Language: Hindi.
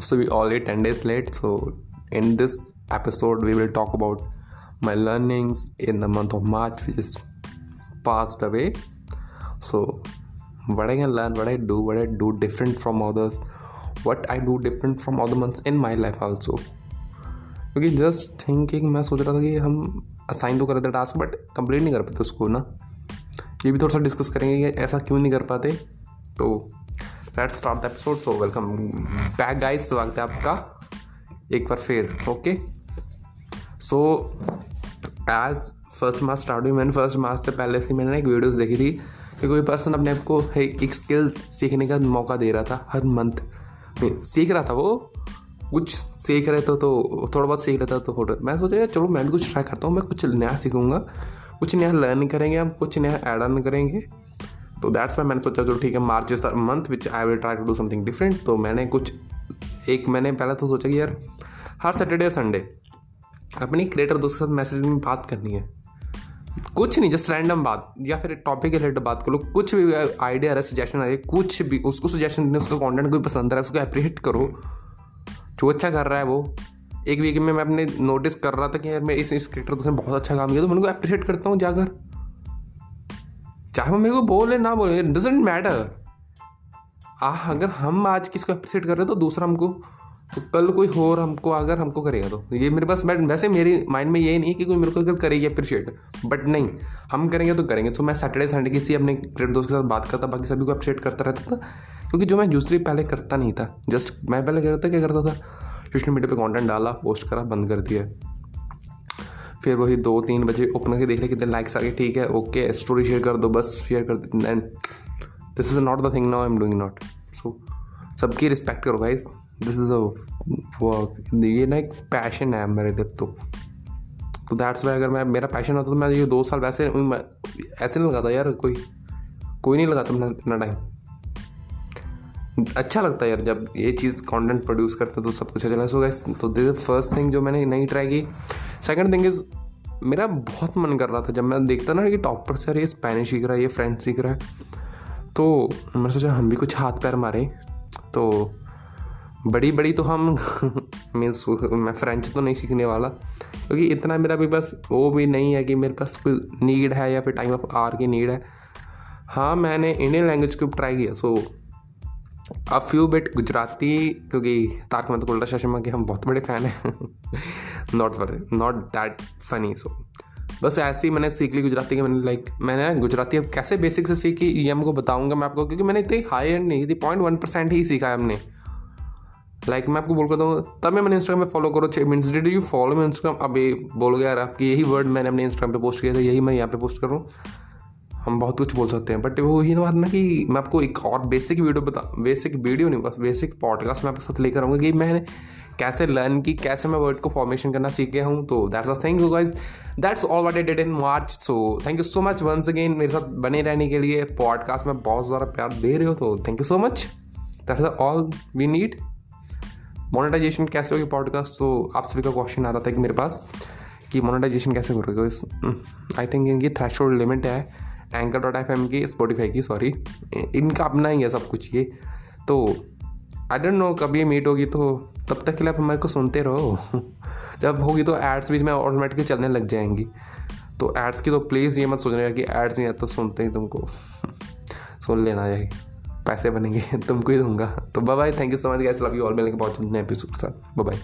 so we already 10 days late so in this episode we will talk about my learnings in the month of march which is passed away so what i can learn what i do what i do different from others what i do different from other months in my life also क्योंकि जस्ट थिंकिंग मैं सोच रहा था कि हम असाइन तो कर रहे थे टास्क बट कंप्लीट नहीं कर पाते उसको ना ये भी थोड़ा सा डिस्कस करेंगे कि ऐसा क्यों नहीं कर पाते तो let's start the episode so welcome back guys स्वागत है आपका एक बार फिर okay so as first March start हुई मैंने फ़र्स्ट मार्च से पहले से मैंने एक वीडियोस देखी थी कि कोई पर्सन अपने आप को एक स्किल सीखने का मौका दे रहा था हर मंथ सीख रहा था वो। कुछ सीख रहे थे तो थोड़ा बहुत सीख रहा था तो फ़ोटो मैं सोचा, यार, चलो मैं भी कुछ ट्राई करता हूँ, मैं कुछ नया सीखूँगा। कुछ नया लर्न करेंगे हम, कुछ नया एड ऑन करेंगे। तो दैट्स वाई मैंने सोचा, चलो ठीक है, March month which I will try to do something different तो मैंने कुछ, एक मैंने पहले तो सोचा कि यार, हर सैटरडे संडे अपनी क्रिएटर दोस्त के साथ मैसेज में बात करनी है। कुछ नहीं जस्ट रैंडम बात, या फिर टॉपिक के रिलेटेड बात करो, कुछ भी आइडिया रहा सजेशन आ रही कुछ भी, उसको सजेशन देने, उसका कंटेंट कोई पसंद आ रहा है, उसको अप्रिशिएट करो। जो अच्छा कर रहा है वो। एक वीक में मैं अपने नोटिस कर रहा था कि यार, मैं इस इस क्रिकेटर ने बहुत अच्छा काम किया तो मैं उनको अप्रिशिएट करता हूँ जाकर। चाहे वो मेरे को बोले ना बोले डजेंट मैटर आ अगर हम आज किसको अप्रिशिएट कर रहे हैं तो दूसरा हमको तो कल कोई और हमको, अगर हमको करेगा तो। ये मेरे पास वैसे मेरी माइंड में ये नहीं है कि कोई मेरे को अगर करेगी अप्रिशिएट बट नहीं, हम करेंगे तो करेंगे। तो मैं सैटरडे संडे किसी अपने क्रिकेट दोस्त के साथ बात करता, बाकी सभी को अप्रिशिएट करता रहता था, क्योंकि जो मैं दूसरी पहले करता नहीं था। जस्ट मैं पहले करता क्या करता था। सोशल मीडिया पर कंटेंट डाला पोस्ट करा, बंद कर दिया। फिर वही दो तीन बजे ओपन करके देख रहे कितने लाइक्स आ गए। ठीक है ओके स्टोरी शेयर कर दो, बस शेयर कर and this is not the thing now I am doing not so सबकी रिस्पेक्ट करो गाइस दिस इज़ वर्क ये ना एक पैशन है मेरे लिए तो। तो दैट्स वाई अगर मैं, मेरा पैशन होता तो मैं ये दो साल वैसे ऐसे नहीं लगाता यार कोई। कोई नहीं लगाता मैं इतना टाइम अच्छा लगता है यार जब ये चीज़ कंटेंट प्रोड्यूस करते तो सब कुछ अच्छा चला। सो गैस तो दिस फ़र्स्ट थिंग जो मैंने नहीं ट्राई की। सेकंड थिंग इज़ मेरा बहुत मन कर रहा था जब मैं देखता ना कि टॉप पर सर ये स्पेनिश सीख रहा है, ये फ्रेंच सीख रहा है। तो मैंने सोचा हम भी कुछ हाथ पैर मारे। तो बड़ी बड़ी तो हम मीन्स मैं फ्रेंच तो नहीं सीखने वाला। क्योंकि इतना मेरा भी बस वो भी नहीं है कि मेरे पास कोई नीड है या फिर टाइम ऑफ़ आर की नीड है। हाँ मैंने इंडियन लैंग्वेज को ट्राई किया so a few bit Gujarati क्योंकि तारक मेहता उल्टा शर्मा के हम बहुत बड़े फ़ैन हैं। Not for not that funny so बस ऐसे ही मैंने सीख ली गुजराती के, मैंने लाइक मैंने गुजराती अब कैसे बेसिक से सीखी, ये हमको बताऊँगा मैं आपको, क्योंकि मैंने इतनी हाई एंड नहीं थी पॉइंट वन परसेंट ही सीखा है हमने। लाइक मैं आपको बोल करता हूँ, तब मैं मैंने इंस्टाग्राम पे फॉलो करो छः मिनट्स डिड यू फॉलो मैं इंस्टाग्राम अभी बोल गया यार आपकी यही वर्ड मैंने अपने इंस्टाग्राम पे पोस्ट किया था, यही मैं यहाँ पे पोस्ट करूँ हम बहुत कुछ बोल सकते हैं बट वो ही बात ना कि मैं आपको एक और बेसिक वीडियो बता बेसिक वीडियो नहीं, बस बेसिक पॉडकास्ट मैं आपके साथ लेकर आऊँगा कि मैंने कैसे लर्न की, कैसे मैं वर्ड को फॉर्मेशन करना सीख गया हूँ तो that's a thank you guys that's all what I did in March so thank you so much once again मेरे साथ बने रहने के लिए पॉडकास्ट में बहुत ज़्यादा प्यार दे रहे हो तो thank you so much that's all we need monetization कैसे होगी पॉडकास्ट तो आप सभी का क्वेश्चन आ रहा था कि मेरे पास कि मोनेटाइजेशन कैसे करोगे आई थिंक इनकी थ्रेश लिमिट है। एंकर डॉट एफ़ एम की स्पॉटीफाई की सॉरी इनका अपना ही है सब कुछ ये। तो आई डोंट नो कभी ये मीट होगी तो तब तक के लिए आप हमारे को सुनते रहो। जब होगी तो एड्स बीच में ऑटोमेटिकली चलने लग जाएँगी। तो एड्स की तो प्लीज़ ये मत सोच रहे कि एड्स नहीं है तो सुनते ही तुमको। सुन लेना चाहिए पैसे बनेंगे, तुमको ही दूँगा। तो bye thank you so much guys love you all मिलेंगे बहुत एपिसोड के साथ। बाय